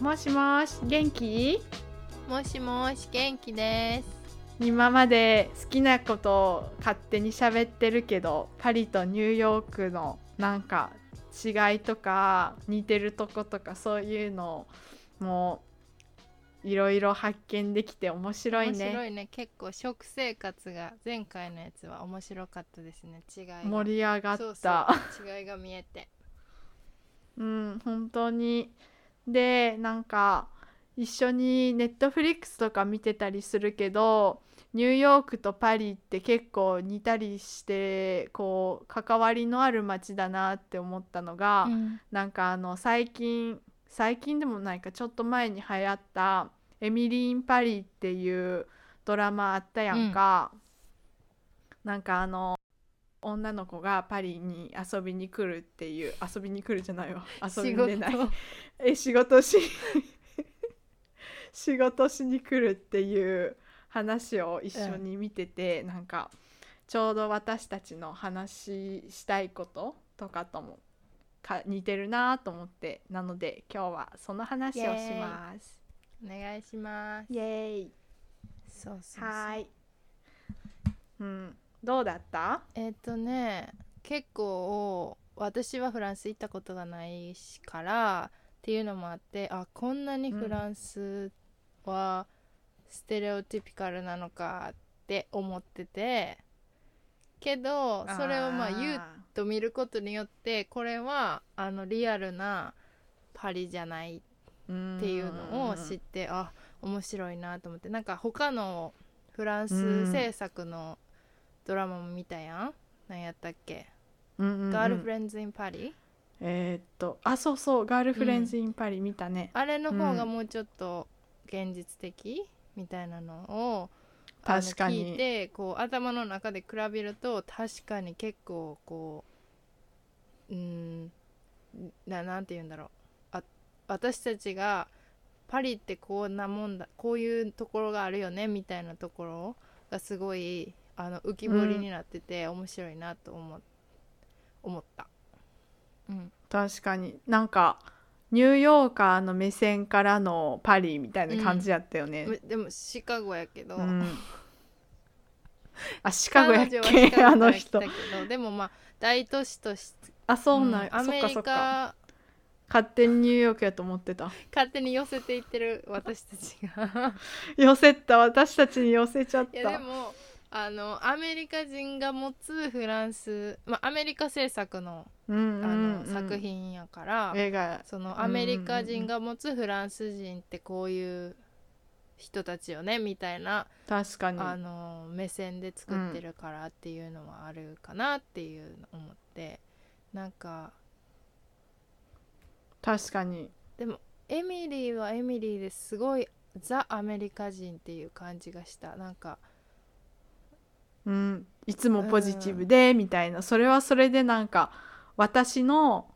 もしもし元気？もしもし元気です。今まで好きなことを勝手に喋ってるけどパリとニューヨークのなんか違いとか似てるとことかそういうのもいろいろ発見できて面白いね。面白いね。結構食生活が前回のやつは面白かったですね。違いが。盛り上がった。そうそう。違いが見えて。うん本当にでなんか一緒にネットフリックスとか見てたりするけどニューヨークとパリって結構似たりしてこう関わりのある街だなって思ったのが、うん。なんかあの最近最近でもないかちょっと前に流行った「エミリー・イン・パリ」っていうドラマあったやんか、なんかあの女の子がパリに遊びに来るっていう遊びに来るじゃないわ。遊びに出ない。仕事。え仕事し仕事しに来るっていう話を一緒に見てて、なんかちょうど私たちの話したいこととかともか似てるなと思ってなので今日はその話をします。お願いします。イエーイ。そうそうはーい。うん、どうだった？えっ、とね結構私はフランス行ったことがないしからっていうのもあってあこんなにフランスはステレオティピカルなのかって思っててけどそれをまあ言うと見ることによってこれはあのリアルなパリじゃないっていうのを知ってあ面白いなと思って。なんか他のフランス制作のドラマも見たやん。何やったっけ「ガールフレンズ・イン・パリ」えーっとあそうそうガールフレンズ・イン・パリ見たね、あれの方がうん。もうちょっと現実的？みたいなのを確かに。聞いてこう頭の中で比べると確かに結構こううんななんて言うんだろう。あ私たちがパリってこんなもんだこういうところがあるよねみたいなところがすごいあの浮き彫りになってて面白いなと思,、思った。うん。確かに。なんかニューヨーカーの目線からのパリみたいな感じやったよね、でもシカゴやけど、うん。あシカゴやっけ？あの人。でもまあ大都市としてあそうなん、アメリそっかそっか。カ勝手にニューヨークやと思ってた。勝手に寄せていってる私たちが。寄せた。私たちに寄せちゃっいやでたもあのアメリカ人が持つフランス、まあ、アメリカ制作のうんあの作品やから、映画。そのアメリカ人が持つフランス人ってこういう人たちよねみたいな、確かに。あの目線で作ってるからっていうのはあるかなっていうの思ってなんか確かに。でもエミリーはエミリーですごいザ・アメリカ人っていう感じがした。なんかうん。いつもポジティブでみたいな。それはそれでなんか私の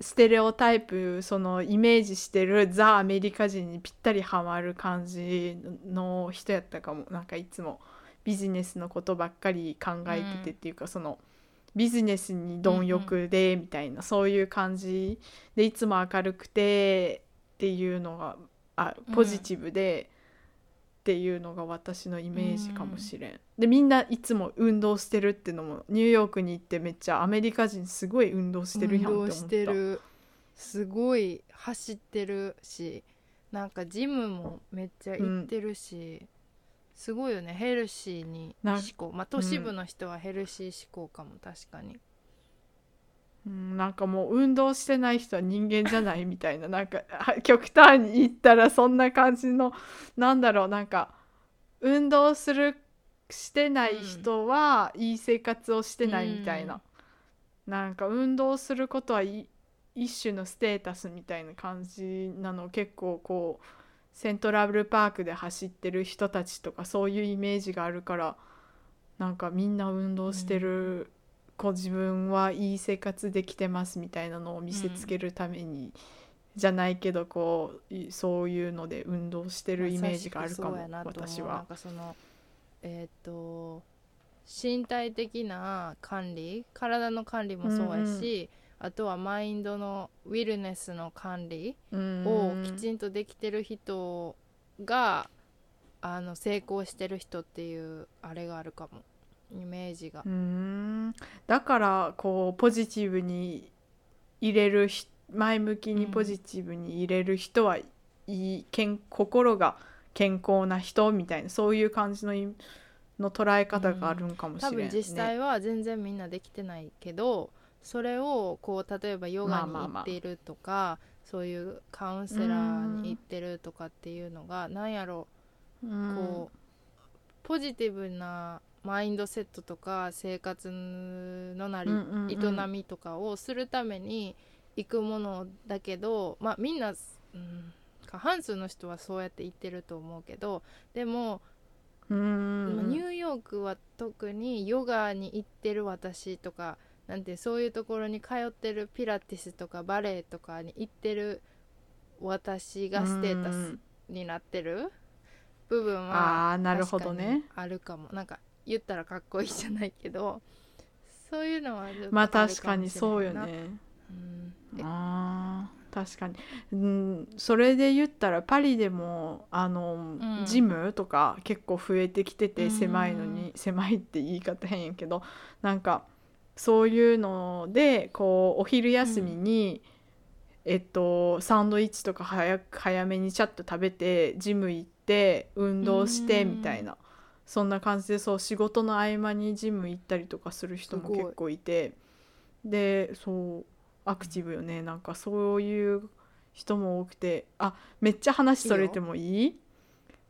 ステレオタイプそのイメージしてるザ・アメリカ人にぴったりハマる感じの人やったかも。なんかいつもビジネスのことばっかり考えててっていうか、そのビジネスに貪欲でみたいな、そういう感じでいつも明るくてっていうのがあポジティブで、っていうのが私のイメージかもしれん。でみんないつも運動してるってのもニューヨークに行ってめっちゃアメリカ人すごい運動してるやんって思った。運動してる。すごい走ってるしなんかジムもめっちゃ行ってるし、すごいよね。ヘルシーにな思考。まあ都市部の人はヘルシー思考かも確かに、うん、なんかもう運動してない人は人間じゃないみたいな なんかあ極端に言ったらそんな感じのなんだろうなんか運動するしてない人はいい生活をしてないみたいな、なんか運動することはい一種のステータスみたいな感じなの結構こうセントラブルパークで走ってる人たちとかそういうイメージがあるからなんかみんな運動してる、こう自分はいい生活できてますみたいなのを見せつけるために、じゃないけどこういそういうので運動してるイメージがあるかもまさしくそうやなん私は。かそのえっ、と身体的な管理体の管理もそうやし、あとはマインドのウィルネスの管理うん。をきちんとできてる人があの成功してる人っていうあれがあるかもイメージが。うーん。だからこうポジティブに入れるひ前向きにポジティブに入れる人はいい、健心が健康な人みたいなそういう感じのいの捉え方があるんかもしれ多ない、分実際は全然みんなできてないけどそれをこう例えばヨガにまあまあまあ。行っているとか、そういうカウンセラーに行ってるとかっていうのがなんやろ。うん。こうポジティブなマインドセットとか生活のなり、うんうんうん。営みとかをするために行くものだけどまあみんな、うん、過半数の人はそうやって言ってると思うけどでも、うんニューヨークは特にヨガに行ってる私とかなんてそういうところに通ってるピラティスとかバレエとかに行ってる私がステータスになってる部分はあるほどね。確かにあるかも。なんか言ったらかっこいいじゃないけどそういうのはまあ確かにそうよね。うん。えあー確かに、うん、それで言ったらパリでもあの、ん。ジムとか結構増えてきててうん。狭いのに、狭いって言い方変やけどなんかそういうのでこうお昼休みに、えっとサンドイッチとか早く早めにちゃっと食べてジム行って運動してうん。みたいな、そんな感じでそう仕事の合間にジム行ったりとかする人も結構いて。でそうアクティブよね。なんかそういう人も多くて。あめっちゃ話それてもいい？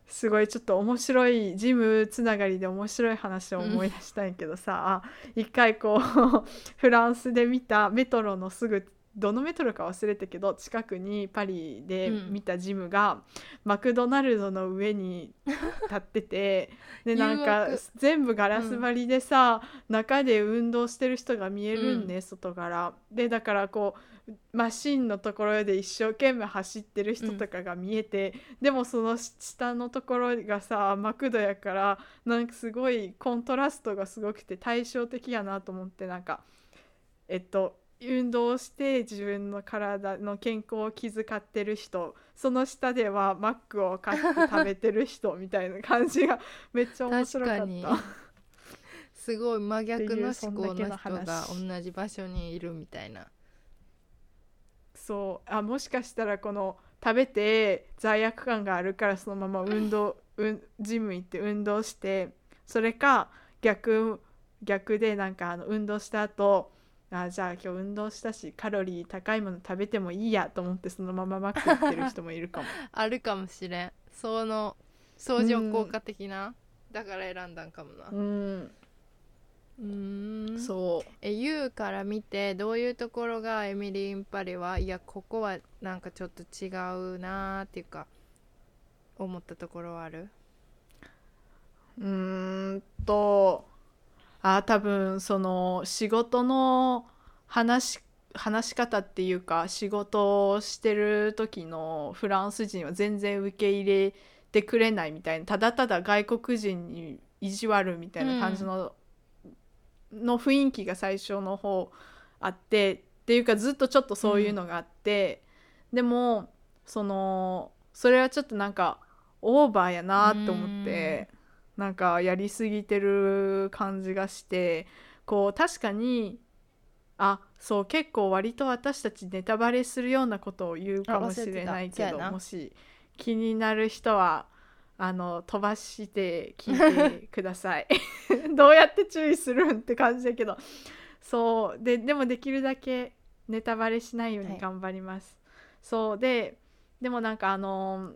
すごいちょっと面白いジムつながりで面白い話を思い出したんやけどさ、あ一回こう フランスで見たメトロのすぐどのメトロか忘れたけど近くにパリで見たジムが、マクドナルドの上に立ってて でなん誘か惑。全部ガラス張りでさ、中で運動してる人が見えるんね、うん。外から。でだからこうマシンのところで一生懸命走ってる人とかが見えて、でもその下のところがさマクドやからなんかすごいコントラストがすごくて対照的やなと思ってなんかえっと運動して自分の体の健康を気遣ってる人その下ではマックを買って食べてる人みたいな感じが めっちゃ面白かっ確かに。た。すごい真逆の思考の人が同じ場所にいるみたいな。そう。あもしかしたらこの食べて罪悪感があるからそのまま運動、うん、ジム行って運動してそれか逆逆でなんかあの運動した後あじゃあ今日運動したしカロリー高いもの食べてもいいやと思ってそのままマック行ってる人もいるかも。あるかもしれん。その相乗効果的な、だから選んだんかもな。うん。うーん。そう。え YOU から見てどういうところがエミリー・インパリはいやここはなんかちょっと違うなーっていうか思ったところはある？うーんとあ多分その仕事の話し話し方っていうか仕事をしてる時のフランス人は全然受け入れてくれないみたいなただただ外国人に意地悪みたいな感じの,、の雰囲気が最初の方あってっていうかずっとちょっとそういうのがあって、でもそのそれはちょっとなんかオーバーやなって思って。なんかやりすぎてる感じがしてこう確かにあそう結構割と私たちネタバレするようなことを言うかもしれないけどもし気になる人はあの飛ばして聞いてください。どうやって注意するんって感じだけど。そうででもできるだけネタバレしないようはい。に頑張ります、そうででもなんかあの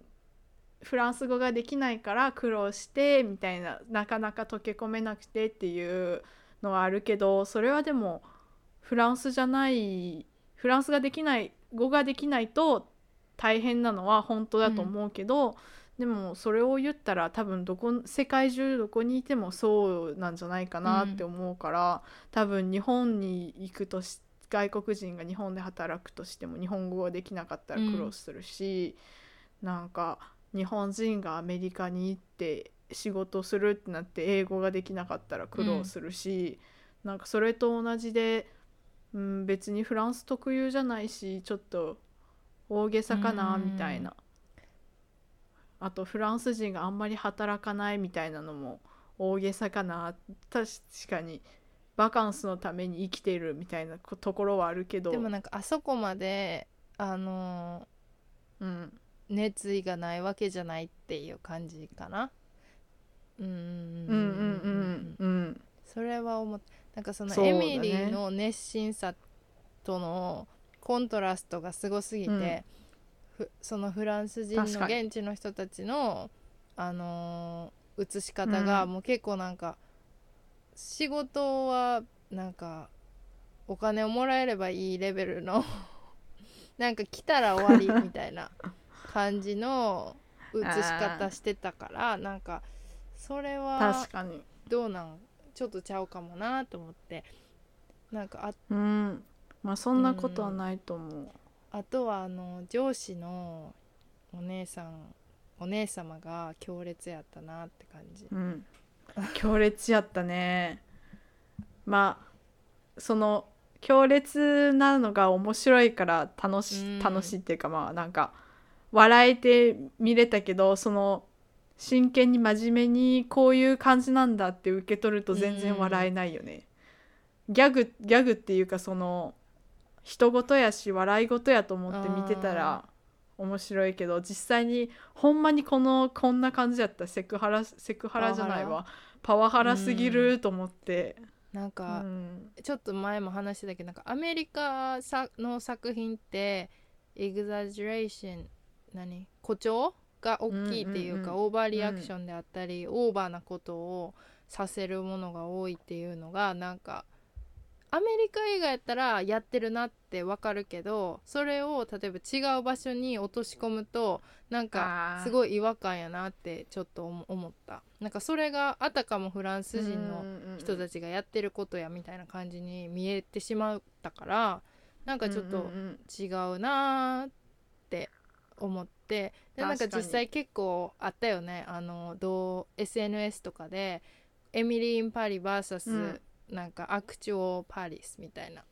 フランス語ができないから苦労してみたいななかなか溶け込めなくてっていうのはあるけどそれはでもフランスじゃないフランスができない語ができないと大変なのは本当だと思うけど、でもそれを言ったら多分どこ世界中どこにいてもそうなんじゃないかなって思うから、多分日本に行くとし外国人が日本で働くとしても日本語ができなかったら苦労するし、なんか日本人がアメリカに行って仕事するってなって英語ができなかったら苦労するし、なんかそれと同じでうん、別にフランス特有じゃないしちょっと大げさかなうん。みたいな。あとフランス人があんまり働かないみたいなのも大げさかな。確かにバカンスのために生きてるみたいなこところはあるけど。でもなんかあそこまであのうん、熱意がないわけじゃないっていう感じかな。うんうんうんうんうん。うんそれは思っなんかそのエミリーの熱心さとのコントラストがすごすぎて、ふそのフランス人の現地の人たちのあのー映し方がうん。もう結構なんか、仕事はなんかお金をもらえればいいレベルの なんか来たら終わりみたいな 感じの映し方してたからなんかそれは確かに。どうなんちょっとちゃうかもなと思って。なんかあうん。まあそんなことはないと思う、あとはあの上司のお姉さんお姉様が強烈やったなって感じ。うん、強烈やったね。まあその強烈なのが面白いから楽し,、うん。楽しいっていうかまあなんか笑えて見れたけどその真剣に真面目にこういう感じなんだって受け取ると全然笑えないよね、ギャグギャグっていうかその人事やし笑い事やと思って見てたら面白いけど実際にほんまにこのこんな感じやった。セクハラセクハラじゃないわ。パワハラ？すぎると思って、うなんか、ん。ちょっと前も話してたけどなんかアメリカさの作品ってエグザジュレーション何？誇張が大きいっていうか、うんうんうんオーバーリアクションであったり、オーバーなことをさせるものが多いっていうのがなんかアメリカ映画やったらやってるなってわかるけどそれを例えば違う場所に落とし込むとなんかすごい違和感やなってちょっと思思った。なんかそれがあたかもフランス人の人たちがやってることやみたいな感じに見えてしまったからなんかちょっとうんうんうん。違うなーって思ってでなんか実際結構あったよね。あのどう SNS とかでエミリー・イン・パリ VS、うん。なんかアクチュアル・パリスみたいな。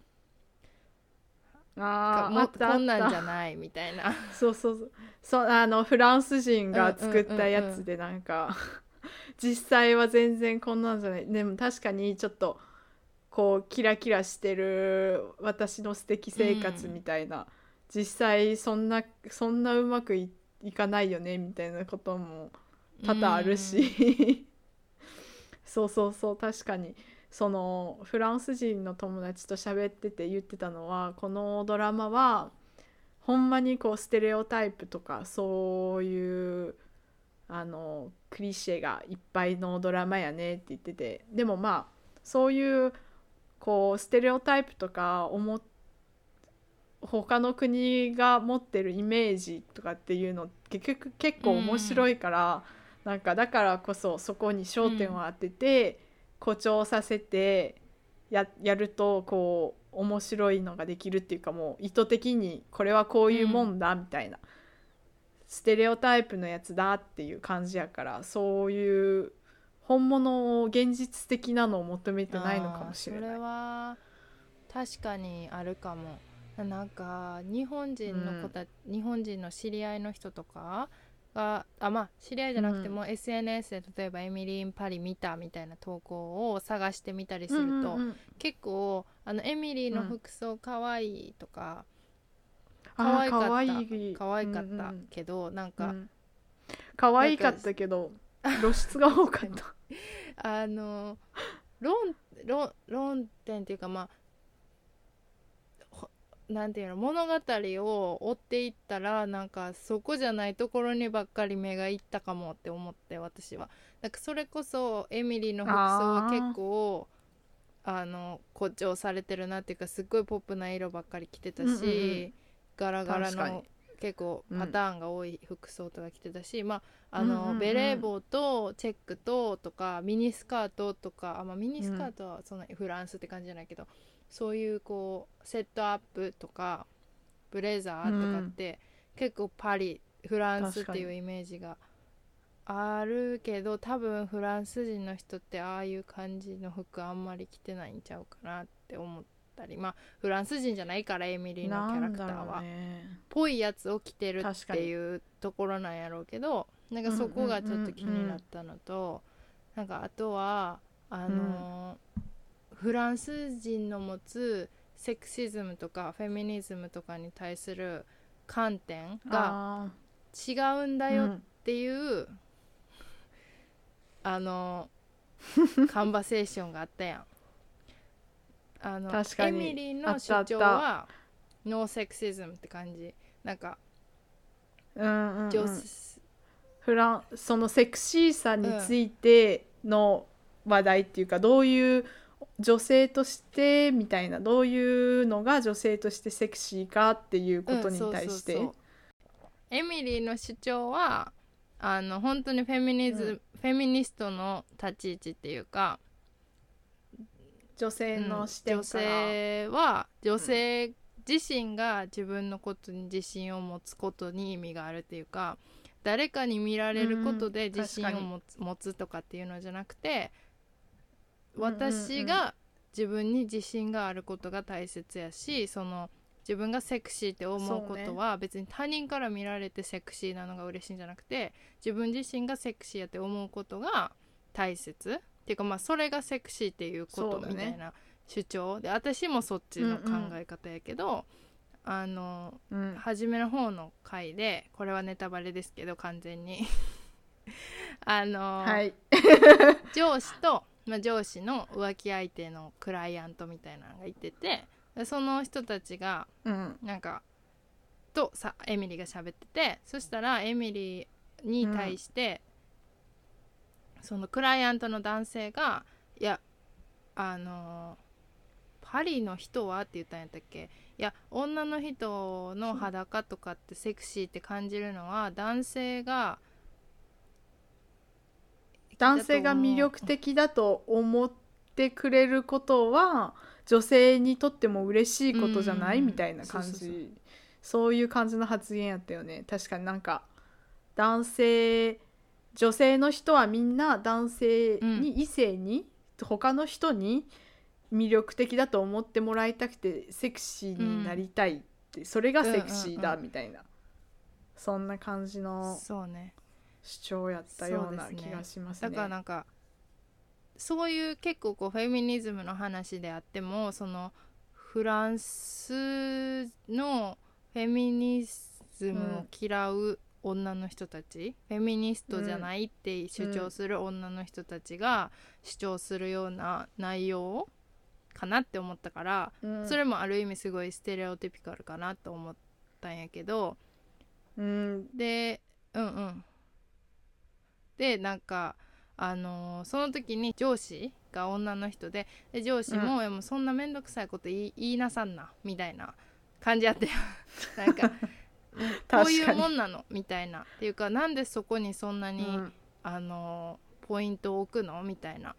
あーもっとこんなんじゃないみたいな。た そうそうそう。そうあのフランス人が作ったやつでなんか、実際は全然こんなんじゃない。でも確かにちょっとこうキラキラしてる私の素敵生活みたいな、実際そんなそんなうまくいいかないよねみたいなことも多々あるし、そうそうそう確かに。そのフランス人の友達と喋ってて言ってたのはこのドラマはほんまにこうステレオタイプとかそういうあのクリシェがいっぱいのドラマやねって言ってて。でもまあそういうこうステレオタイプとか思っ他の国が持ってるイメージとかっていうの結局結構面白いから、なんかだからこそそこに焦点を当てて、誇張させてややるとこう面白いのができるっていうかもう意図的にこれはこういうもんだみたいな、ステレオタイプのやつだっていう感じやからそういう本物を現実的なのを求めてないのかもしれあーそれない。は確かにあるかもなんか日本人の子た、日本人の知り合いの人とかがあまあ知り合いじゃなくても、SNS で例えばエミリー・ン・パリ見たみたいな投稿を探してみたりすると、うんうんうん。結構あのエミリーの服装かわいいとか、あー可愛かった。可愛い。かったうんうんけど、なんか、うん。可愛かったけど露出が多かった。あの論論論点っていうかまあほなんていうの物語を追っていったらなんかそこじゃないところにばっかり目がいったかもって思って私は。なんかそれこそエミリーの服装は結構あの誇張されてるなっていうかすっごいポップな色ばっかり着てたし、うんうんうん。ガラガラの結構うんパターンが多い服装とか着てたし、まああの、うんうんうん。ベレー帽とチェックととかミニスカートとかあ、まあ、ミニスカートはそんなフランスって感じじゃないけど、そういうこうセットアップとかブレザーとかって、結構パリフランスっていうイメージがあるけど多分フランス人の人ってああいう感じの服あんまり着てないんちゃうかなって思ったり。まあフランス人じゃないからエミリーのキャラクターは。うねぽいやつを着てるっていうところなんやろうけどなんかそこがちょっと気になったのと、なんかあとはあのーフランス人の持つセクシズムとかフェミニズムとかに対する観点があ違うんだーよっていう、あの カンバセーションがあったやん。あの確かに。エミリーの主張はノーセクシズムって感じ。なんかうんうんうん。女、フランそのセクシーさについての話題っていうか、どういう女性としてみたいなどういうのが女性としてセクシーかっていうことに対して、うんそうそうそう。エミリーの主張はあの本当にフェミニズ、うん。フェミニストの立ち位置っていうか女性の視点女から、性は女性自身が自分のことに自信を持つことに意味があるっていうか誰かに見られることでうん自信を持つ,、持つとかっていうのじゃなくてうんうんうん私が自分に自信があることが大切やしその自分がセクシーって思うことは別に他人から見られてセクシーなのが嬉しいんじゃなくて自分自身がセクシーやって思うことが大切。っていうかまあそれがセクシーっていうことみたいな主張。で私もそっちの考え方やけど、あのうん。初めの方の回でこれはネタバレですけど完全に。あの、はい。上司と、まあ、上司の浮気相手のクライアントみたいなのがいててでその人たちがうんなんかとさエミリーが喋っててそしたらエミリーに対して、そのクライアントの男性が「いやあのパリの人は?」って言ったんやったっけ？いや女の人の裸とかってセクシーって感じるのは男性が男性が魅力的だと思ってくれることは女性にとっても嬉しいことじゃない、うん。みたいな感じ。そういう感じの発言やったよね。確かになんか男性女性の人はみんな男性に、異性に他の人に魅力的だと思ってもらいたくてセクシーになりたいって、それがセクシーだみたいな、そんな感じのそうね主張やったような気がしますね。だからなんかそういう結構こうフェミニズムの話であってもそのフランスのフェミニズムを嫌う女の人たち、フェミニストじゃないって主張する女の人たちが主張するような内容かなって思ったから、うん。それもある意味すごいステレオティピカルかなと思ったんやけど、うん。でうんうんでなんかあのーその時に上司が女の人でで上司も,、いやもうそんな面倒くさいこと言い言いなさんなみたいな感じやって なんか こういうもんなのみたいな。っていうかなんでそこにそんなに、うん。あのポイントを置くの？みたいな。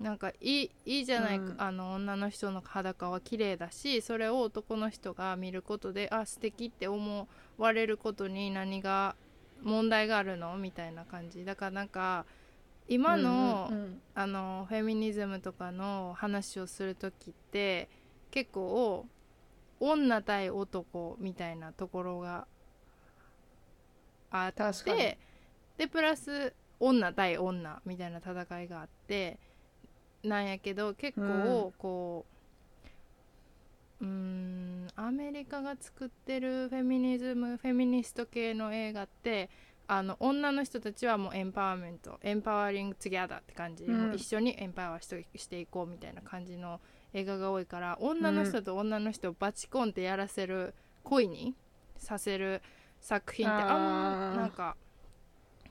なんかいいいいじゃないか、うん。あの女の人の裸は綺麗だしそれを男の人が見ることであ素敵って思われることに何が問題があるの？みたいな感じ。だからなんか今の,、うんうんあのフェミニズムとかの話をする時って結構女対男みたいなところがあってでプラス女対女みたいな戦いがあってなんやけど結構こううーんアメリカが作ってるフェミニズムフェミニスト系の映画ってあの女の人たちはもうエンパワーメントエンパワーリングツギャダーって感じ、うん。一緒にエンパワーしてしていこうみたいな感じの映画が多いから女の人と女の人をバチコンってやらせる恋にさせる作品ってあんなんか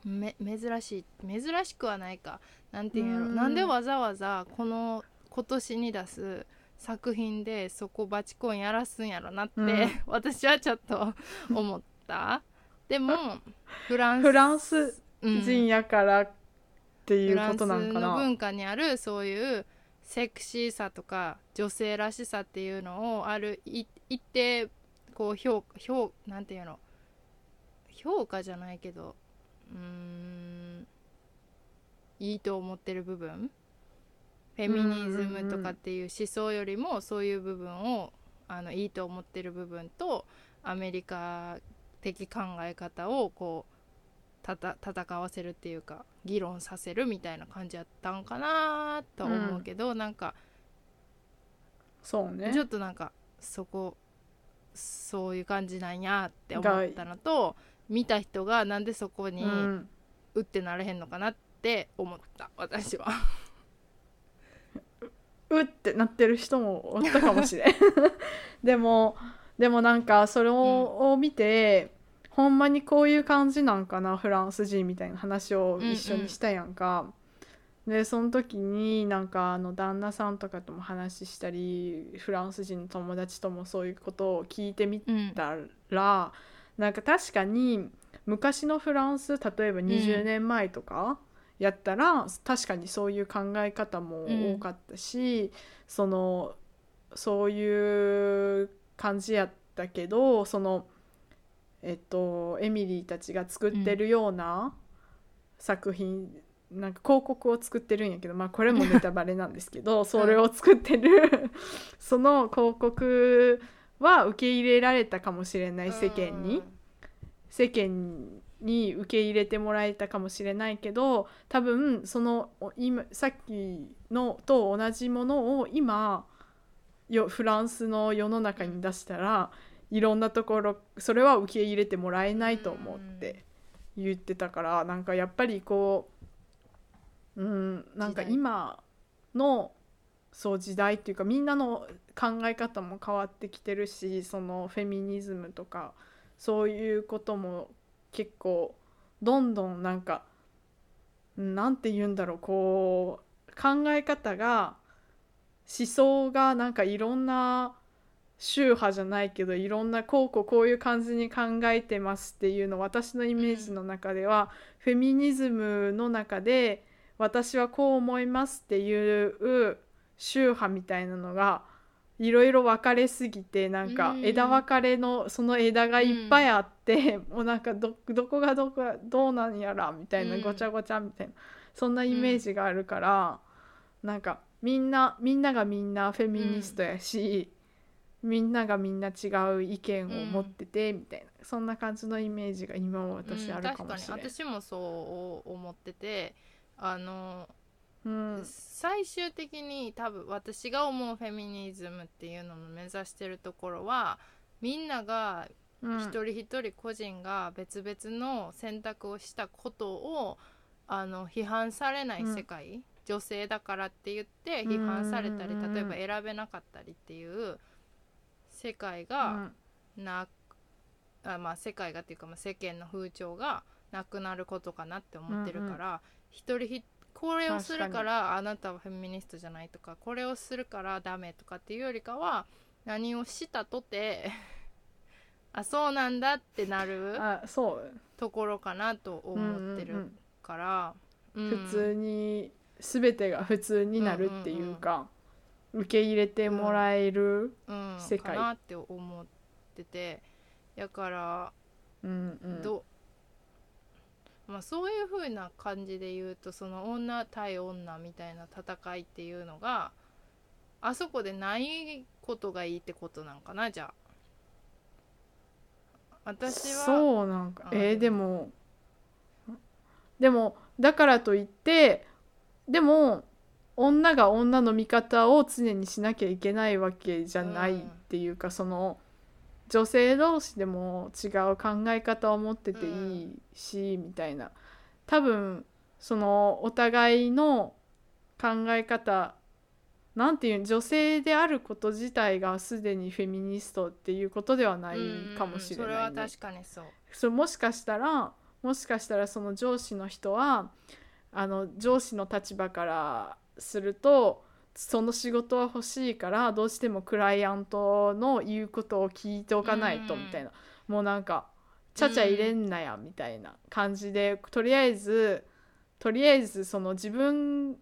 め珍しい珍しくはないか。なんていうんやろうん。なんでわざわざこの今年に出す作品でそこバチコンやらすんやろなって、うん。私はちょっと思った。でもフランスフランスうん人やからっていうこフランスのとなんかな。文化にあるそういうセクシーさとか女性らしさっていうのをあるい一定こう評評なんていうの？評価じゃないけどうーんいいと思ってる部分フェミニズムとかっていう思想よりもそういう部分をあのいいと思ってる部分とアメリカ的考え方をこうたた戦わせるっていうか議論させるみたいな感じやったんかなとは思うけど、なんかそうね。ちょっとなんかそこそういう感じなんやって思ったのと見た人がなんでそこにうん。打ってなれへんのかなって思った私は。うってなってる人もおったかもしれん。でもでもなんかそれを,、見てほんまにこういう感じなんかなフランス人みたいな話を一緒にしたやんか、でその時になんかあの旦那さんとかとも話したりフランス人の友達ともそういうことを聞いてみうん。たら、なんか確かに昔のフランス例えば20年前とかやったら、確かにそういう考え方も多かったし、そのそういう感じやったけどそのえっとエミリーたちが作ってるような作品、なんか広告を作ってるんやけどまあこれもネタバレなんですけど それを作ってる その広告は受け入れられたかもしれない世間に。世間に受け入れてもらえたかもしれないけど多分そのお今さっきのと同じものを今よフランスの世の中に出したらいろんなところそれは受け入れてもらえないと思って言ってたからなんかやっぱりこううんなんか今のそう時代っていうかみんなの考え方も変わってきてるしそのフェミニズムとかそういうことも結構どんどんなんかなんて言うんだろうこう考え方が思想がなんかいろんな宗派じゃないけどいろんなこうこうこういう感じに考えてますっていうの私のイメージの中では、フェミニズムの中で私はこう思いますっていう宗派みたいなのがいろいろ分かれすぎてなんかうん。枝分かれのその枝がいっぱいあって、もうなんかどどこがどこがどうなんやらみたいなうん。ごちゃごちゃみたいなそんなイメージがあるから、なんかみんなみんながみんなフェミニストやし、みんながみんな違う意見を持っててみたいな、そんな感じのイメージが今は私あるかもしれない。うん確かに。私もそう思っててあのうん。最終的に多分私が思うフェミニズムっていうのの目指してるところはみんながうん。一人一人個人が別々の選択をしたことをあの批判されない世界、女性だからって言って批判されたりうん。例えば選べなかったりっていう世界がな、あまあ世界がっていうか、まあ、世間の風潮がなくなることかなって思ってるから、一人ひこれをするからあなたはフェミニストじゃないとかこれをするからダメとかっていうよりかは何をしたとて あそうなんだってなるあそう。ところかなと思ってるうんうんうんから、うん。普通に全てが普通になるっていうか、受け入れてもらえる、うん、世界。かなって思ってて。やからうんうん。ど、まあ、そういう風な感じで言うとその女対女みたいな戦いっていうのがあそこでないことがいいってことなんかなじゃあ。私はそうなんかあえー、ででもでもだからといってでも女が女の味方を常にしなきゃいけないわけじゃないっていうか、その女性同士でも違う考え方を持ってていいし、みたいな。多分そのお互いの考え方なんていう女性であること自体がすでにフェミニストっていうことではないかもしれない、ね。うんうんそれは確かにそう。そうもしかしたらもしかしたらその上司の人はあの上司の立場からするとその仕事は欲しいからどうしてもクライアントの言うことを聞いておかないとうんみたいな、もうなんかちゃちゃ入れんなやみたいな感じでとりあえずとりあえずその自分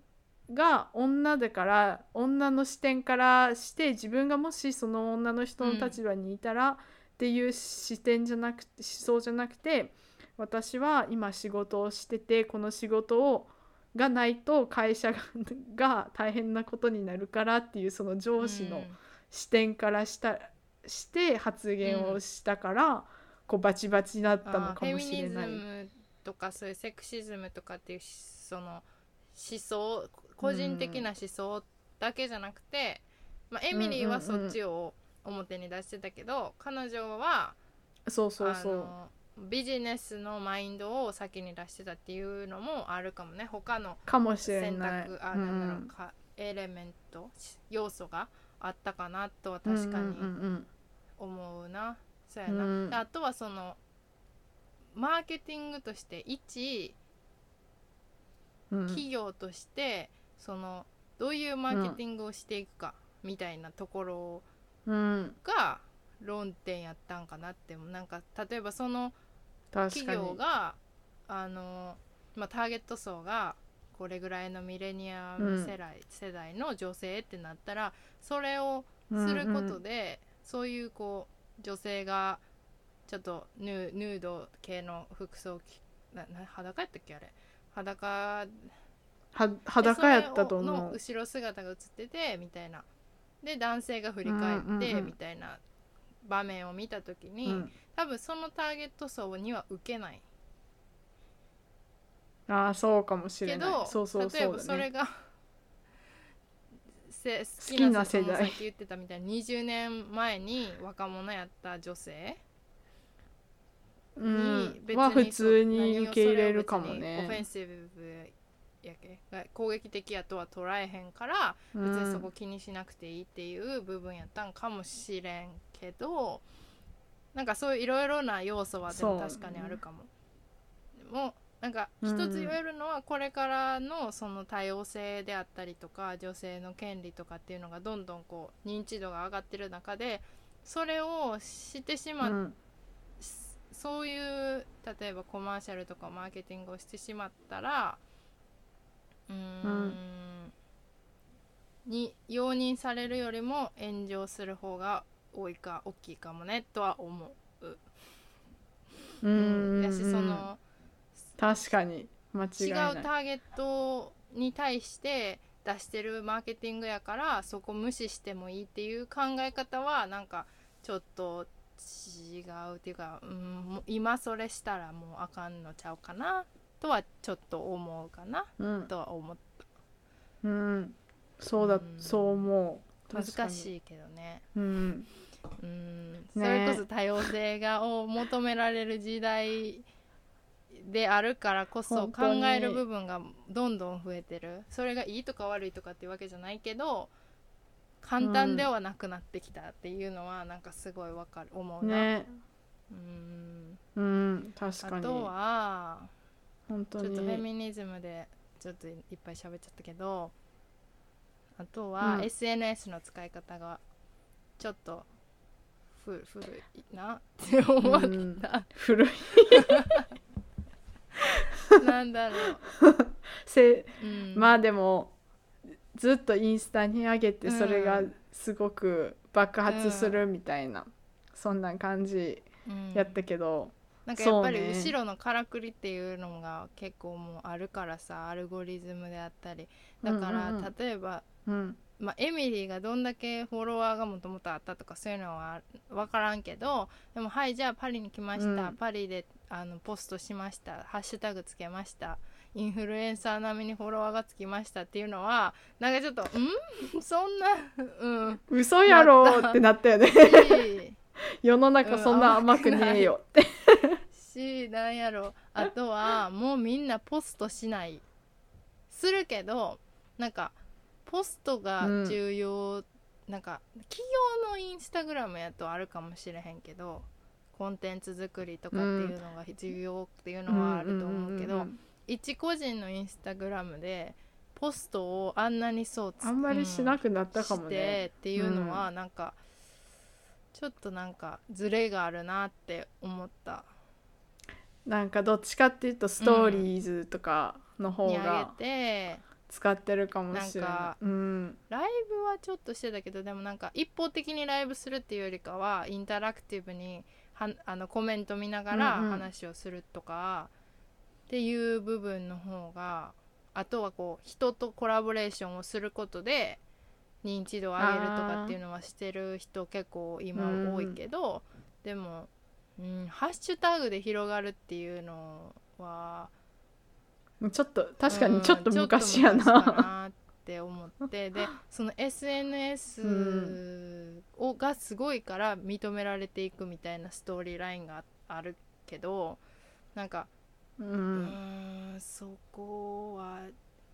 が女だから女の視点からして自分がもしその女の人の立場にいたら、っていう視点じゃなくて思想じゃなくて私は今仕事をしててこの仕事をがないと会社が が大変なことになるからっていうその上司の視点からしたして発言をしたから、こうバチバチになったのかもしれない。とかそういうセクシズムとかっていうその思想個人的な思想だけじゃなくて、まあ、エミリーはそっちを表に出してたけど、彼女はそうそうそう。ビジネスのマインドを先に出してたっていうのもあるかもね。他のかもしれ選ない。択あ、うなんだろんうかエレメント要素があったかなとは確かにうんうん思うな、そうやな、うん。であとはそのマーケティングとして一うん。うん企業としてそのどういうマーケティングをしていくかみたいなところうん、が論点やったんかなってなんか例えばその企業があの、まあ、ターゲット層がこれぐらいのミレニアム世代,、世代の女性ってなったらそれをすることで、そういうこう女性がちょっとヌード系の服装なな裸やったっけあれ？裸は裸やったと思う。後ろ姿が映っててみたいな。で男性が振り返って、うんうんうん。みたいな場面を見た時に、うん。多分そのターゲット層には受けない。ああそうかもしれない。けどそうそう例えばそれが せ好好きな世世代代さっき言ってたみたいに20年前に若者やった女性うん。に別には普通に受け入れるかもそれを別にオフェンね。シブやけが攻撃的やとは捉えへんから別にそこ気にしなくていいっていう部分やったんかもしれんけどなんかそういういろいろな要素はでも確かにあるかも。でもなんかうん一つ言えるのはこれからのその多様性であったりとか女性の権利とかっていうのがどんどんこう認知度が上がってる中でそれをしてしまっうん。そういう例えばコマーシャルとかマーケティングをしてしまったらうーん。に容認されるよりも炎上する方が多いか大きいかもねとは思う。うん。うん。やしその確かに。間違違いうない。ターゲットに対して出してるマーケティングやからそこ無視してもいいっていう考え方はなんかちょっと違うっていうか、うん、今それしたらもうあかんのちゃうかなとはちょっと思うかなうん。とは思っうん。そうだうん。そう思う。難しいけどね。うん。うん。それこそ多様性がを求められる時代であるからこそ考える部分がどんどん増えてる。それがいいとか悪いとかっていうわけじゃないけど簡単ではなくなってきたっていうのはなんかすごいわかる思うな、ね。うん。うん。確かに。あとは本当ちょっとフェにミニズムでちょっといっぱい喋っちゃったけどあとはうん。SNS の使い方がちょっとふ古いなって思っうん。た、古い。なんだろう、せうん、まあでもずっとインスタに上げてうん。それがすごく爆発するみたいな、そんな感じうん。やったけど、なんかやっぱり後ろのからくりっていうのが結構もうあるからさアルゴリズムであったり。だから、うんうんうん。例えば、うん。まあ、エミリーがどんだけフォロワーがもともとあったとかそういうのは分からんけどでもはいじゃあパリに来ました、うん。パリであのポストしました。ハッシュタグつけました。インフルエンサー並みにフォロワーがつきましたっていうのはなんかちょっとん？そんなうん。嘘やろってなったよね。し世の中そんな甘くねえよ。って、しなんやろ。あとはもうみんなポストしない。するけどなんかポストが重要、なんか企業のインスタグラムやとあるかもしれへんけどコンテンツ作りとかっていうのが重要っていうのはあると思うけど、ん。んん一個人のインスタグラムでポストをあんなにそうつあんまりしなくくなったかもしてね、っていうのはなんか、ちょっとなんかズレがあるなって思った。なんかどっちかっていうとストーリーズとかの方にあがげて使ってるかもしれない。なんかうん。ライブはちょっとしてたけどでもなんか一方的にライブするっていうよりかはインタラクティブにはあのコメント見ながらうんうん。話をするとかっていう部分の方があとはこう人とコラボレーションをすることで認知度を上げるとかっていうのはしてる人結構今多いけど、でも、うん、ハッシュタグで広がるっていうのはちょっと確かにちょっと昔やな。なって思ってでその SNS をがすごいから認められていくみたいなストーリーラインがあるけどなんかうんそこは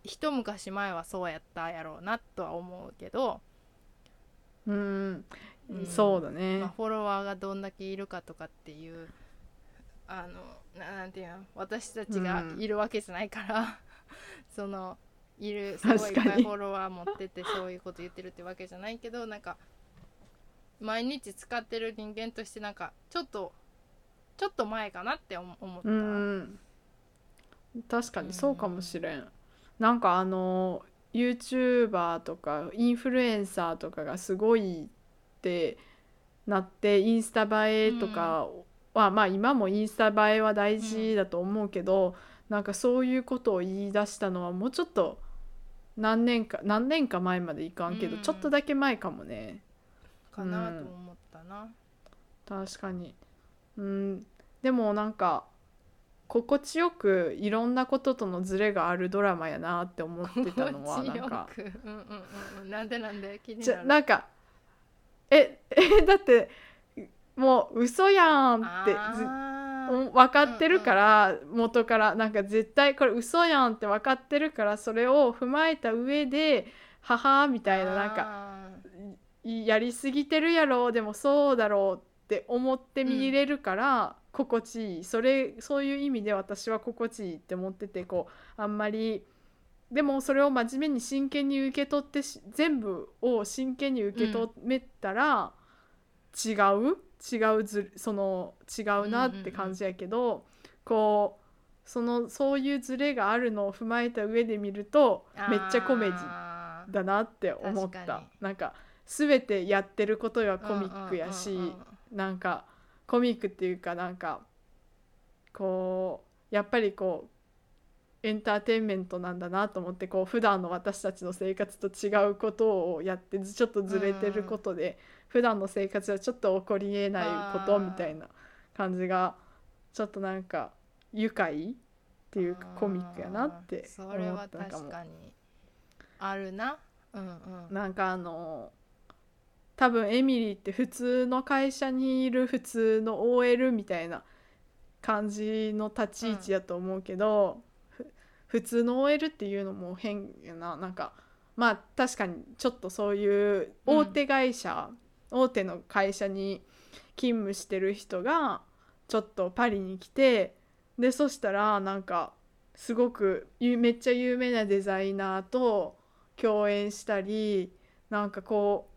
一昔前はそうやったやろうなとは思うけど、うんうんそうだねまあ、。フォロワーがどんだけいるかとかっていうあのななんていうの私たちがいるわけじゃないから、そのいるすごいいっぱいフォロワー持っててそういうこと言ってるってわけじゃないけどなんか毎日使ってる人間としてなんかちょっとちょっと前かなって思思った。うん確かにそうかもしれん。なんかあの YouTuber とかインフルエンサーとかがすごいってなってインスタ映えとかは、まあ今もインスタ映えは大事だと思うけど、なんかそういうことを言い出したのはもうちょっと何年か何年か前までいかんけど、うん。ちょっとだけ前かもね。かなと思ったな。確かに。うん。でもなんか心地よくいろんなこととのズレがあるドラマやなって思ってたのは なんかく。うんうんうんうん。なんでなんで？気にじなる。ゃなんかえ えだってもう嘘やんって分かってるから、元からなんか絶対これ嘘やんって分かってるからそれを踏まえた上で母みたいななんかあやりすぎてるやろでもそうだろうって思って見れるから心地いい、それそういう意味で私は心地いいって思っててこうあんまりでもそれを真面目に真剣に受け取ってし全部を真剣に受け止めたら、違う違うずその違うなって感じやけど、こうそのそういうズレがあるのを踏まえた上で見るとー。めっちゃコメディだなって思った。なんか全てやってることがコミックやし、うんうんうんうん。なんかコミックっていうかなんかこうやっぱりこうエンターテインメントなんだなと思ってこう普段の私たちの生活と違うことをやってずちょっとずれてることで、普段の生活はちょっと起こりえないことみたいな感じがちょっとなんか愉快っていうかコミックやなってあーそれは思ったかも。確かにあるな。うんうん。なんかあの多分エミリーって普通の会社にいる普通の OL みたいな感じの立ち位置やと思うけど、ふ普通の OL っていうのも変やな。なんかまあ確かにちょっとそういう大手会社、大手の会社に勤務してる人がちょっとパリに来てでそしたらなんかすごくゆめっちゃ有名なデザイナーと共演したりなんかこう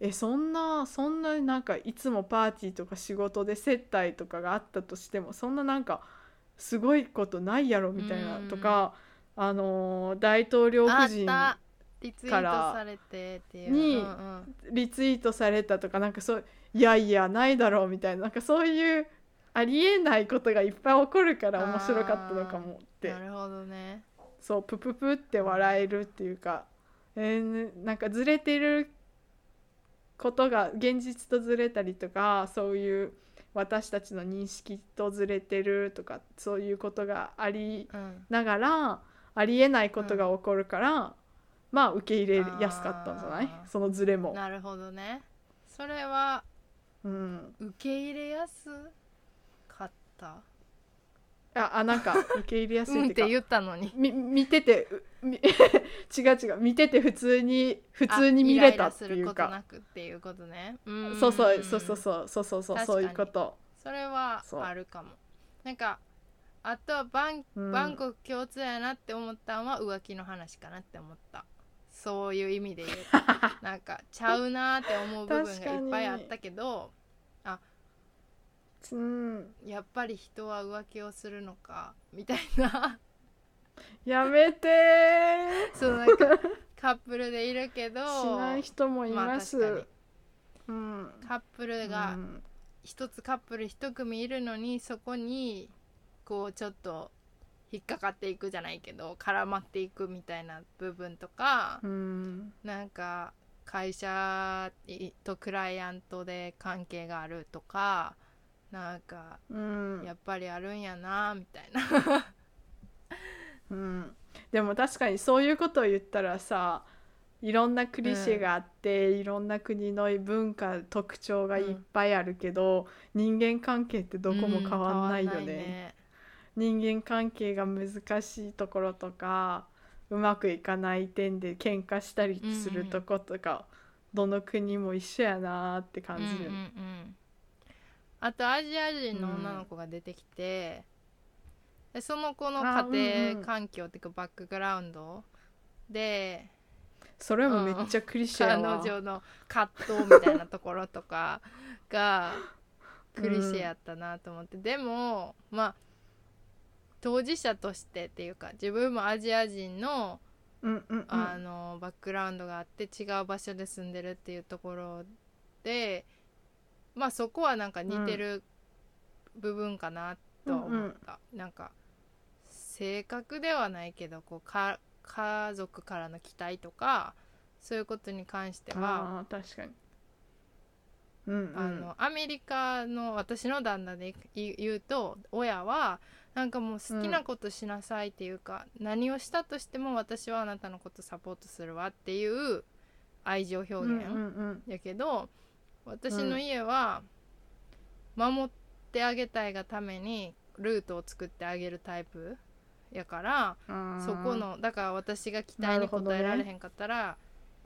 えそんなそんななんかいつもパーティーとか仕事で接待とかがあったとしてもそんななんかすごいことないやろみたいなうんとか、あのー大統領あ夫人った。リツイートされてっていう。にリツイートされたとかなんかそういやいやないだろうみたいななんかそういうありえないことがいっぱい起こるから面白かったのかもって。なるほどね。そうプププって笑えるっていうか、えーなんかずれてることが現実とずれたりとかそういう私たちの認識とずれてるとかそういうことがありうんながらありえないことが起こるから、まあ受け入れやすかったんじゃない？そのずれも。なるほどね。それはうん、受け入れやすかった？ああなんか受け入れやすいっていう んって言ったのに。み見ててうみ 違う違う。見てて普通に普通に見れたっていうあイライラすることかなくっていうことね。うん。そうそうそうそうそう。そうそうそう確かに。そういうこと。それはそう。あるかも。なんかあとはバンうん。バンコク共通やなって思ったのは浮気の話かなって思った。そういう意味で言う。と なんかちゃうなって思う部分がいっぱいあったけどうん。やっぱり人は浮気をするのかみたいな。やめてー。そうなんかカップルでいるけどしない人もいます、まあ確うん。カップルがうん。一つカップル一組いるのにそこにこうちょっと引っかかっていくじゃないけど絡まっていくみたいな部分とかうん。なんか会社とクライアントで関係があるとかなんかうん。やっぱりあるんやなみたいな。うん、でも確かにそういうことを言ったらさいろんなクリシェがあって、いろんな国の文化特徴がいっぱいあるけど、人間関係ってどこも変わんないよね,、うん変わんない人間関係が難しいところとかうまくいかない点で喧嘩したりするとことか、どの国も一緒やなーって感じる、うんうんうんあとアジア人の女の子が出てきて、でその子の家庭環境っていうかバックグラウンドでそれもめっちゃクリシェ彼やわ、女の葛藤みたいなところとかがクリシェやったなと思って、でもまあ当事者としてっていうか自分もアジア人のうんうんうん。あのバックグラウンドがあって違う場所で住んでるっていうところでまあそこはなんか似てる部分かなとは思った、なんか性格ではないけどこうか家族からの期待とかそういうことに関しては確かに。うんうん。あのアメリカの私の旦那で言うと親はなんかもう好きなことしなさいっていうか、何をしたとしても私はあなたのことサポートするわっていう愛情表現、うんうんうん。やけど私の家は守ってあげたいがためにルートを作ってあげるタイプやからそこのだから私が期待に応えられへんかったら、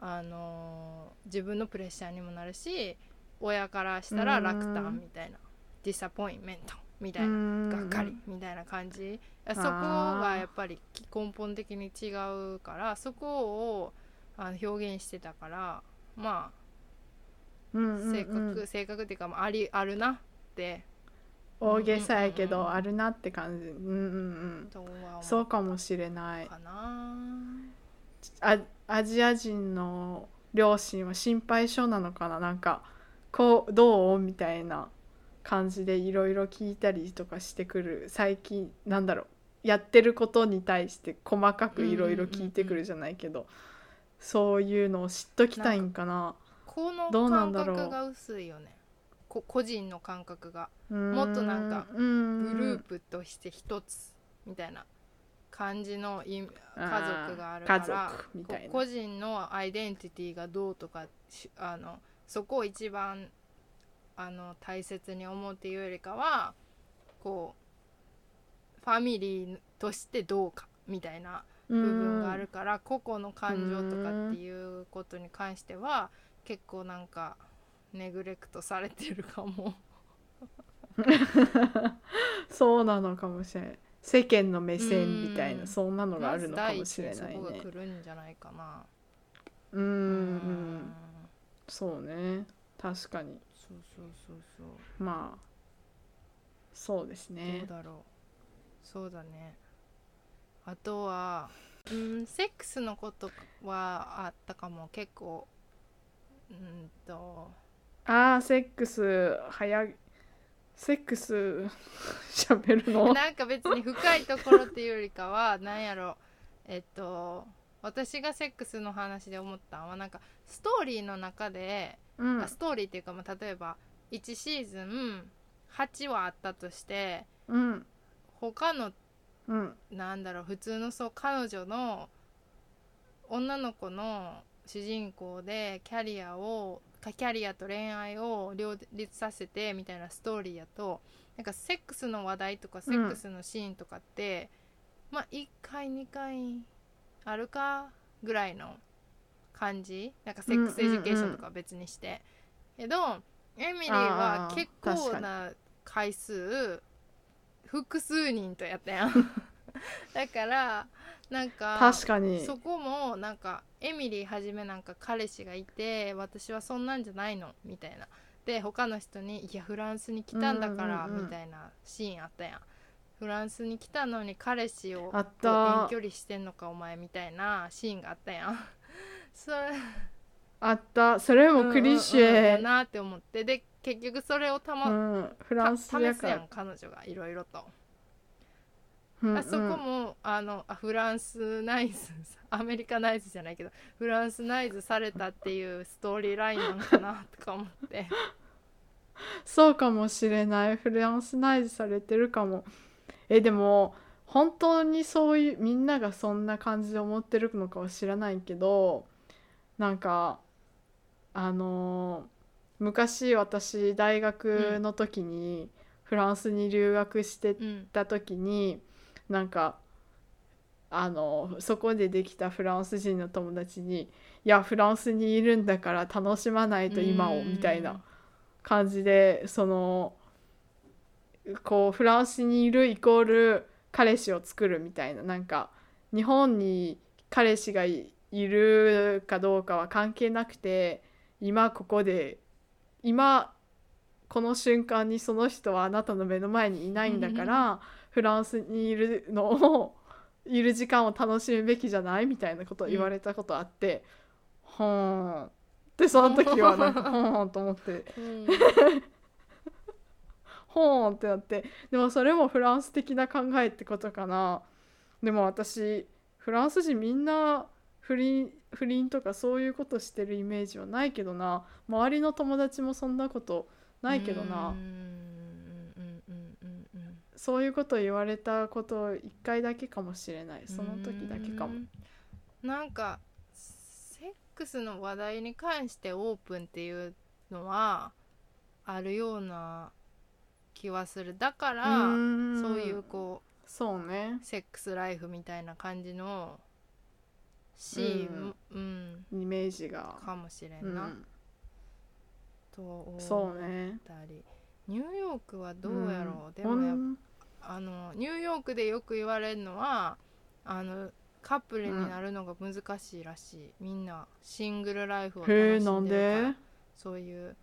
あのー自分のプレッシャーにもなるし親からしたら落胆みたいなディサポインメントみたいなうん。がっかりみたいな感じ。そこがやっぱり根本的に違うからそこをあの表現してたからまあ性格、性格っていうかまあありあるなって。大げさやけうんうんうんうん。どあるなって感じ。うんうんうん。そうかもしれない。かな。あアジア人の両親は心配性なのかな？なんかこうどう？みたいな感じでいろいろ聞いたりとかしてくる。最近なんだろう。やってることに対して細かくいろいろ聞いてくるじゃないけど、そういうのを知っときたいんかなこの感覚が薄いよね。こ個人の感覚が。ももっとなんかググループとして一つみたいな感じのい家族があるから個人のアイデンティティがどうとかしあのそこを一番あの大切に思うっていうよりかはこうファミリーとしてどうかみたいな部分があるから個々の感情とかっていうことに関しては結構なんかネグレクトされてるかも。そうなのかもしれない世間の目線みたいうんなそんなのがあるのかもしれないね来るんじゃないかな。うんううんそうね確かにそうそうそうそう。まあそうですどねうだろう。そうだね。あとは、うん、セックスのことはあったかも結構。うんと。あーセックス早いセックス 喋るの？なんか別に深いところっていうよりかはなんやろ。えっと私がセックスの話で思ったのはなんかストーリーの中で、うん。あストーリーっていうか、まあ、例えば1シーズン8話あったとしてうん。他のうん。なんだろう普通のそう彼女の女の子の主人公でキャリアをかキャリアと恋愛を両立させてみたいなストーリーやとなんかセックスの話題とかセックスのシーンとかって、まあ1回2回あるかぐらいの感じ？なんかセックスエデュケーションとかは別にして、けどエミリーは結構な回数複数人とやったやん。だからなんか確かに。そこもなんかエミリーはじめなんか彼氏がいて私はそんなんじゃないのみたいな。で他の人に「いやフランスに来たんだから」みたいなシーンあったやん。フランスに来たのに彼氏を遠距離してんのかお前みたいなシーンがあったやん。それあった。それもクリシうんうんうんなって思って。で結局それをたま、うん。フランス試すやん彼女がいろいろとうんあそこもあのあフランスナイズアメリカナイズじゃないけどフランスナイズされたっていうストーリーラインなのかなとか思って。そうかもしれない。フランスナイズされてるかも。えでも本当にそういうみんながそんな感じで思ってるのかは知らないけどなんかあのー昔私大学の時にフランスに留学してうんた時になんかあのそこでできたフランス人の友達に「いやフランスにいるんだから楽しまないと今を」みたいな感じでそのこうフランスにいるイコール彼氏を作るみたいななんか日本に彼氏がいいるかどうかは関係なくて今ここで今この瞬間にその人はあなたの目の前にいないんだからフランスにいるのをいる時間を楽しむべきじゃないみたいなことを言われたことあって、ほーん。でその時はなんか ほーんと思って。うん。ほーんってなって。でもそれもフランス的な考えってことかな。でも私フランス人みんな不倫不倫とかそういうことしてるイメージはないけどな。周りの友達もそんなことないけどな。うんそういうこと言われたこと1回だけかもしれない。その時だけかも。うん。なんかセックスの話題に関してオープンっていうのはあるような気はする。だからそういうこそうね。うセックスライフみたいな感じのシーン、うん。イメージが、かもしれうん。な、と思っそうね。たりニューヨークはどうやろう、でほもやっんあのニューヨークでよく言われるのはあのカップルになるのが難しいらしい、みんなシングルライフを楽しんでるから。なんで？そういう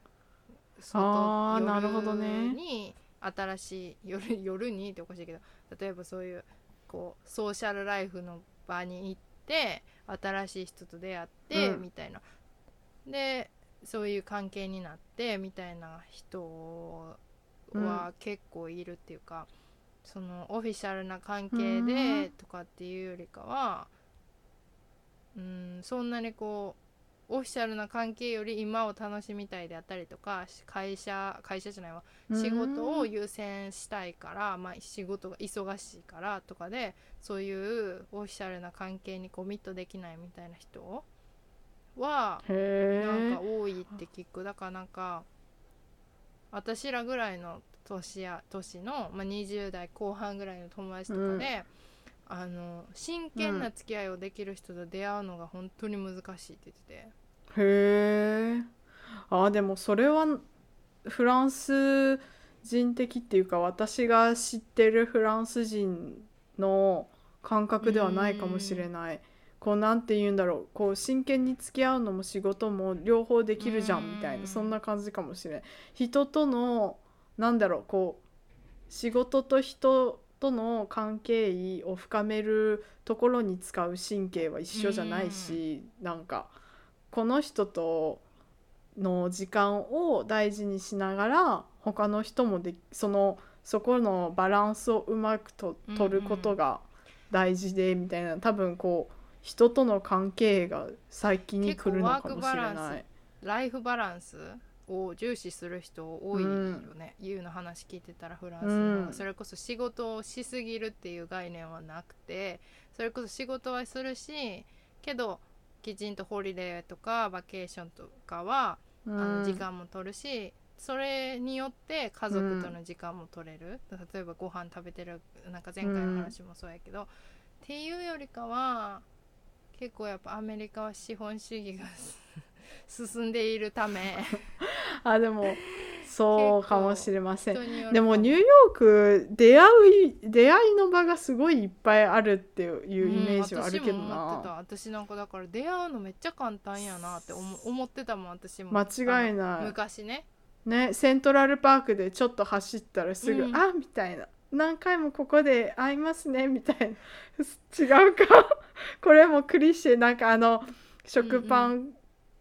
あーなるほどね。夜に新しい夜夜にっておかしいけど例えばそういうこうソーシャルライフの場に行って新しい人と出会って、うん。みたいな。でそういう関係になってみたいな人は結構いるっていうか、そのオフィシャルな関係でとかっていうよりかはうんそんなにこうオフィシャルな関係より今を楽しみたいであったりとか会社会社じゃないわ。仕事を優先したいから、まあ、仕事が忙しいからとかでそういうオフィシャルな関係にコミットできないみたいな人はなんか多いって聞く。だからなんか私らぐらいの年や年の、まあ、20代後半ぐらいの友達とかで、あの真剣な付き合いをできる人と出会うのが本当に難しいって言ってて。へえあでもそれはフランス人的っていうか私が知ってるフランス人の感覚ではないかもしれない。こうなんて言うんだろう。こう真剣に付き合うのも仕事も両方できるじゃんみたいうん。なそんな感じかもしれない人とのなんだろうこう仕事と人との関係を深めるところに使う神経は一緒じゃないしなんかこの人との時間を大事にしながら他の人もでそのそこのバランスをうまくと取ることが大事でみたいな多分こう人との関係が先に来るのかもしれ結構ワークバランない。ライフバランスを重視する人多いよね、ユウの話聞いてたらフランスの、うん。それこそ仕事をしすぎるっていう概念はなくてそれこそ仕事はするしけどきちんとホリデーとかバケーションとかは、あうん。の時間も取るしそれによって家族との時間も取れる、例えばご飯食べてるなんか前回の話もそうやけど、っていうよりかは結構やっぱアメリカは資本主義が 進んでいるため あでもそうかもしれません。でもニューヨーク出会う出会いの場がすごいいっぱいあるっていうイメージはあるけどうん私も思ってたな、私なんかだから出会うのめっちゃ簡単やなって思思ってたもん私も。間違いない。昔ね。ねセントラルパークでちょっと走ったらすぐ、うん。あみたいな。何回もここで会いますねみたいな。違うか。これもクリシェなんかあの食パン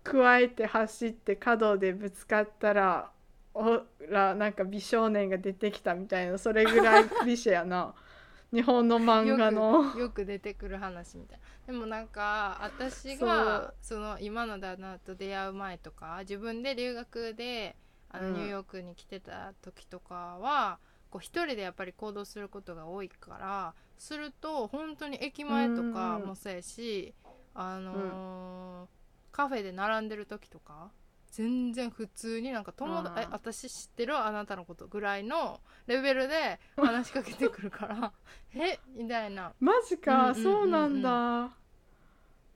加えて走って角でぶつかったらほらなんか美少年が出てきたみたいなそれぐらいクリシェやな。日本の漫画の。よく出てくる話みたいな。でもなんか私がその今の旦那と出会う前とか自分で留学であのうん。ニューヨークに来てた時とかは、こう一人でやっぱり行動することが多いからすると本当に駅前とかもそうやし、あのーカフェで並んでる時とか全然普通になんか友達え私知ってるあなたのことぐらいのレベルで話しかけてくるから えみたいな。マジか、うんうんうんうん。そうなんだ。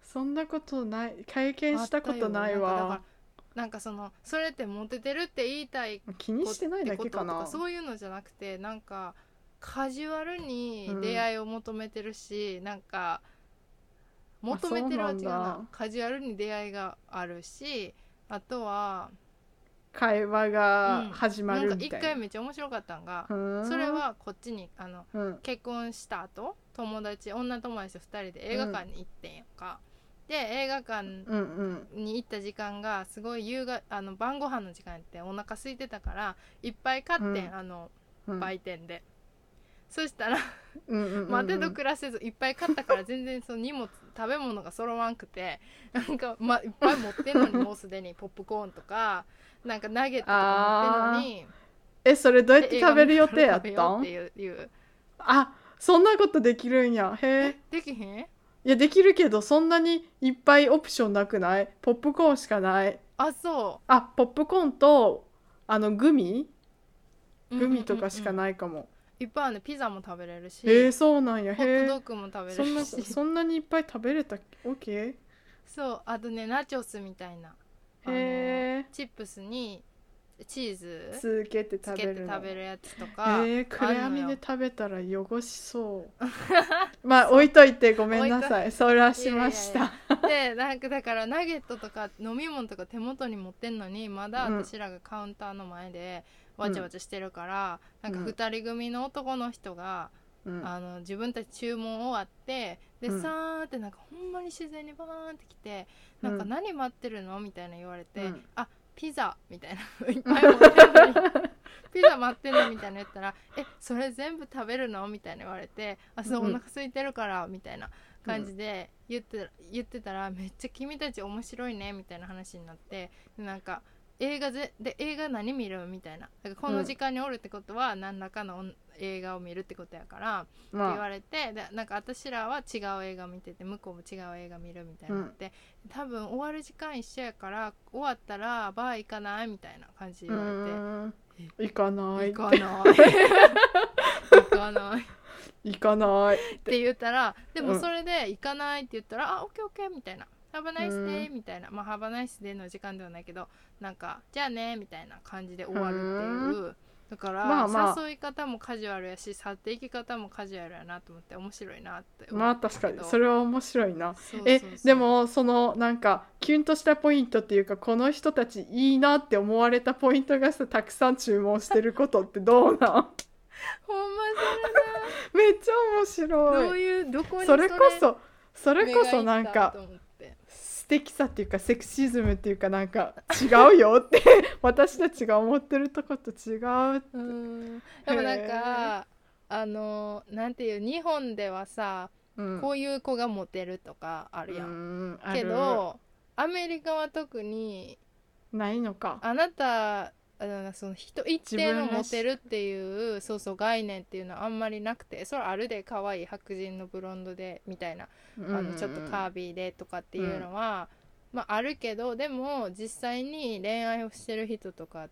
そんなことない経験したことないわ。らなんかそのそれってモテてるって言いたい気にしてないだけかな。ってこととそういうのじゃなくてなんかカジュアルに出会いを求めてるし、なんか求めてるは違うそうなんなだ。カジュアルに出会いがあるしあとは会話が始まるみたいな,、一回めっちゃ面白かったんがそれはこっちにあのうん。結婚した後友達女友達と2人で映画館に行ってんやんか、で映画館うんうん。に行った時間がすごい夕があの晩ご飯の時間やってお腹空いてたからいっぱい買ってん、うん。あのうん。売店で、そしたらうんうんうんうん。待てど暮らせずいっぱい買ったから全然その荷物食べ物が揃わんくてなんか、ま、いっぱい持ってんのにもうすでに ポップコーンとかなんかナゲットとか持ってんのにえそれどうやってで食べる予定やっ映たん？っていうあそんなことできるんや。へええできへん？いやできるけどそんなにいっぱいオプションなくない？ポップコーンしかない。あそあポップコーンとあのグミ？うグミとかしかい、ないかも、いっぱいあるねピザも食べれるし、へえそうなんや。ホットドッグも食べそんなれるし。そんなにいっぱい食べれたオッケーそうあとねナチョスみたいな。あのへえチップスにチーズつけてつけて食べるの。食べるやつとか、えー、暗闇で食べたら汚しそう。まあ 置いといてごめんなさい。そらしました。いやいでなんかだからナゲットとか飲み物とか手元に持ってんのにまだうん。私らがカウンターの前でわちゃわちゃしてるから、うんなん。か2人組の男の人が、うん。あの自分たち注文終わってで、うん。さーってなんかほんまに自然にバーンってきてなんかうん。何待ってるの？みたいな言われて、うん。あピザ！みたいな。いっぱい持ってんのに。ピザ待ってんの？みたいな言ったら「えそれ全部食べるの?」みたいな言われて「あそうおうん。腹空いてるから」みたいな感じで言って,、言ってたら「めっちゃ君たち面白いね」みたいな話になってでなんか映画ぜで映画何見るみたいな。だからこの時間におるってことは何らかの映画を見るってことやから、って言まあわれてでなんか私らは違う映画見てて向こうも違う映画見るみたいになって、多分終わる時間一緒やから終わったらバー行かないみたいな感じでう言われて。行かない 行かない。行かない。っ行かないて。言ったらでうん。もそれで行かないって言ったら、あオッケーオッケーみたいな「Have a nice day」みたいな。まあ「Have a nice day」の時間ではないけどなんか「じゃあね」みたいな感じで終わるっていう。だから、まあまあ。誘い方もカジュアルやし去っていき方もカジュアルやなと思って面白いなって思まあ確かに。それは面白いな。えでもそのなんかキュンとしたポイントっていうかこの人たちいいなって思われたポイントがさたくさん注文してることってどうなん？ほんま めっちゃ面それ白どういうどこにいそれこそそそれこそなんか敵さっていうかセクシズムっていうかなんか違うよって 私たちが思ってるとこと違うって。うん。でもなんかあのなんていう日本ではさうん。こういう子がモテるとかあるやん、けどアメリカは特にないのか。あなたあのその人一定のモテるっていうそうそう概念っていうのはあんまりなくてそれあるで可愛い白人のブロンドでみたいなあのちょっとカービィでとかっていうのは、まああるけどでも実際に恋愛をしてる人とか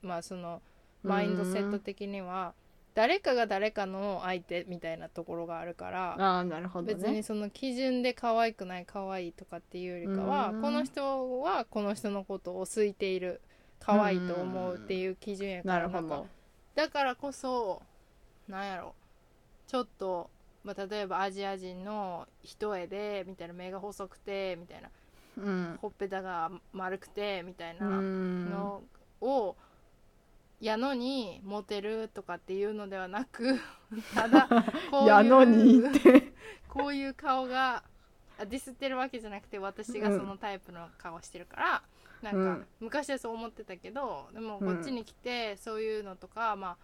まあそのマインドセット的には誰かが誰かの相手みたいなところがあるからああなるほどね。別にその基準で可愛くない可愛いとかっていうよりかはうん。この人はこの人のことを好いている可愛いと思うっていう基準やからかだからこそなんやろ。ちょっと、まあ、例えばアジア人の一重でみたいな目が細くてみたいなうん。ほっぺたが丸くてみたいなうん。のをやのにモテるとかっていうのではなく ただこういうやのにって。こういう顔があディスってるわけじゃなくて私がそのタイプの顔してるから、なんか、うん。昔はそう思ってたけどでもこっちに来てそういうのとか、ま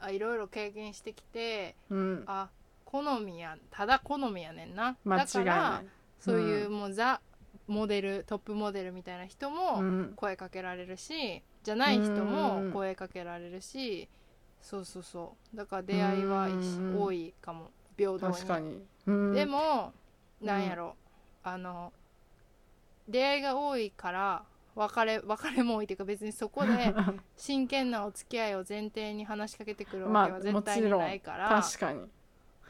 あいろいろ経験してきてうん。あ好みやただ好みやねんな。だからそういうもうザモデルトップモデルみたいな人うもん。声かけられるしじゃない人うんも声かけられるしそうそうそう。だから出会いはうん。多いかも。平等に。確かに。うん。でもうんなんやろ。あの出会いが多いから別れ別れも多いっていうか別にそこで 真剣なお付き合いを前提に話しかけてくるわけはまあ絶対にないから、確かに。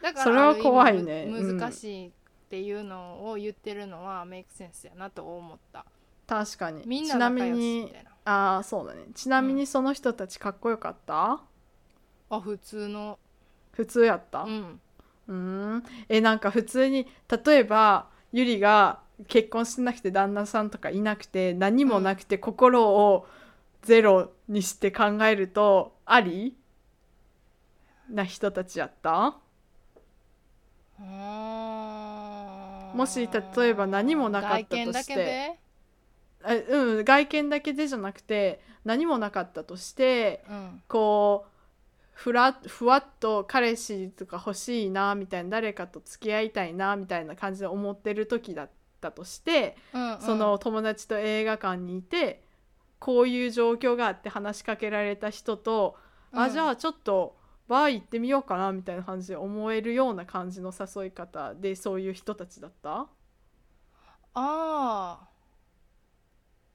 だからそれは怖いあね難しいっていうのを言ってるのはメイクセンスやなと思った。確かに。みんちな仲良しみにたいな。ああそうだね。ちなみにその人たちかっこよかった、あ普通の。普通やった？うん。うーん。えなんか普通に例えばゆりが結婚してなくて旦那さんとかいなくて何もなくて心をゼロにして考えるとあり？な人たちやった？もし例えば何もなかったとして。外見だけで？えうん外見だけでじゃなくて何もなかったとしてうん。こうふらふわっと彼氏とか欲しいなみたいな誰かと付き合いたいなみたいな感じで思ってる時だったとして、うんうん。その友達と映画館にいてこういう状況があって話しかけられた人と、あじゃあちょっとバー行ってみようかなみたいな感じで思えるような感じの誘い方でそういう人たちだった？ああ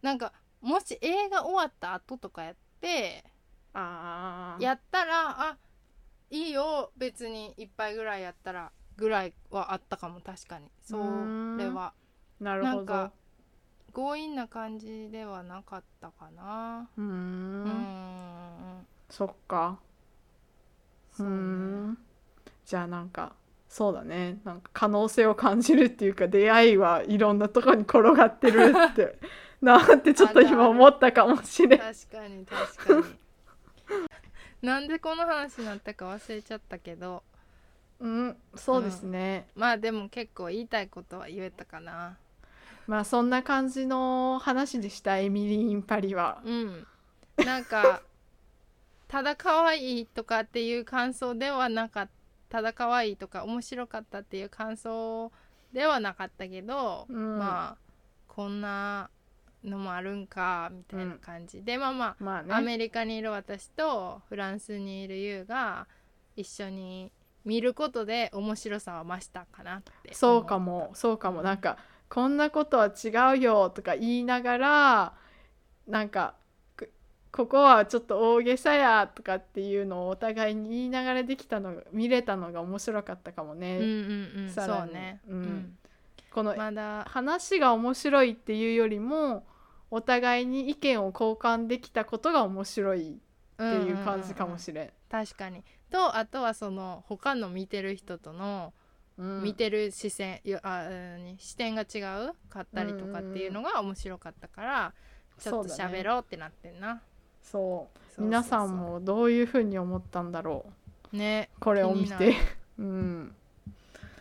なんかもし映画終わった後とかやってあー。やったらあいいよ別に一杯ぐらいやったらぐらいはあったかも確かに。それはなるほど。なんか強引な感じではなかったかな。うん。ん。そっか。うね。ん。じゃあなんかそうだね。なんか可能性を感じるっていうか出会いはいろんなとこに転がってるって。なんてちょっと今思ったかもしれん。確かに確かに。なんでこの話になったか忘れちゃったけど。うんそうですね、まあでも結構言いたいことは言えたかなまあそんな感じの話でしたエミリー・イン・パリは。うん。なんか ただ可愛いとかっていう感想ではなかった。ただ可愛いとか面白かったっていう感想ではなかったけど、うん。まあこんなのもあるんかみたいな感じ、でまあままああアねメリカにいる私とフランスにいるユウが一緒に見ることで面白さは増したかなってそうかも。そうかも。なんかこんなことは違うよとか言いながらなんかこここはちょっと大げさやとかっていうのをお互いに言いながらできたのが見れたのが面白かったかもね、うんうんうん。うね、うん。このまだ。話が面白いっていうよりもお互いに意見を交換できたことが面白いっていう感じかもしれん。確かに。とあとはその他の見てる人とのうん。見てる視線、あ何視点が違うかったりとかっていうのが面白かったから、ちょっと喋ろうってなってんな。そう。皆さんもどういうふうに思ったんだろねうこれを見て。うん、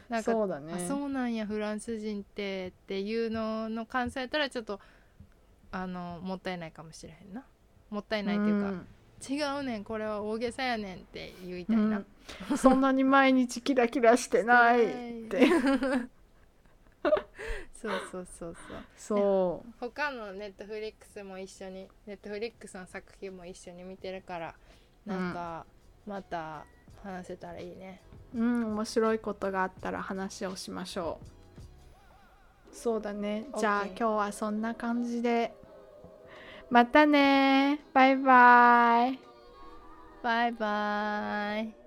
なんかそうだね。あそうなんやフランス人ってっていうのの感想やったらちょっとあのもったいないかもしれへんな。もったいないっていうか、ん違うねんこれは大げさやねんって言いたいな、うん。そんなに毎日キラキラしてないって。そうそうそうそう。そう。他のネットフリックスも一緒にネットフリックスの作品も一緒に見てるからなんかまた話せたらいいね、うん面白いことがあったら話をしましょう。そうだね。じゃあ今日はそんな感じでまたね。バイバイ。バイバイ。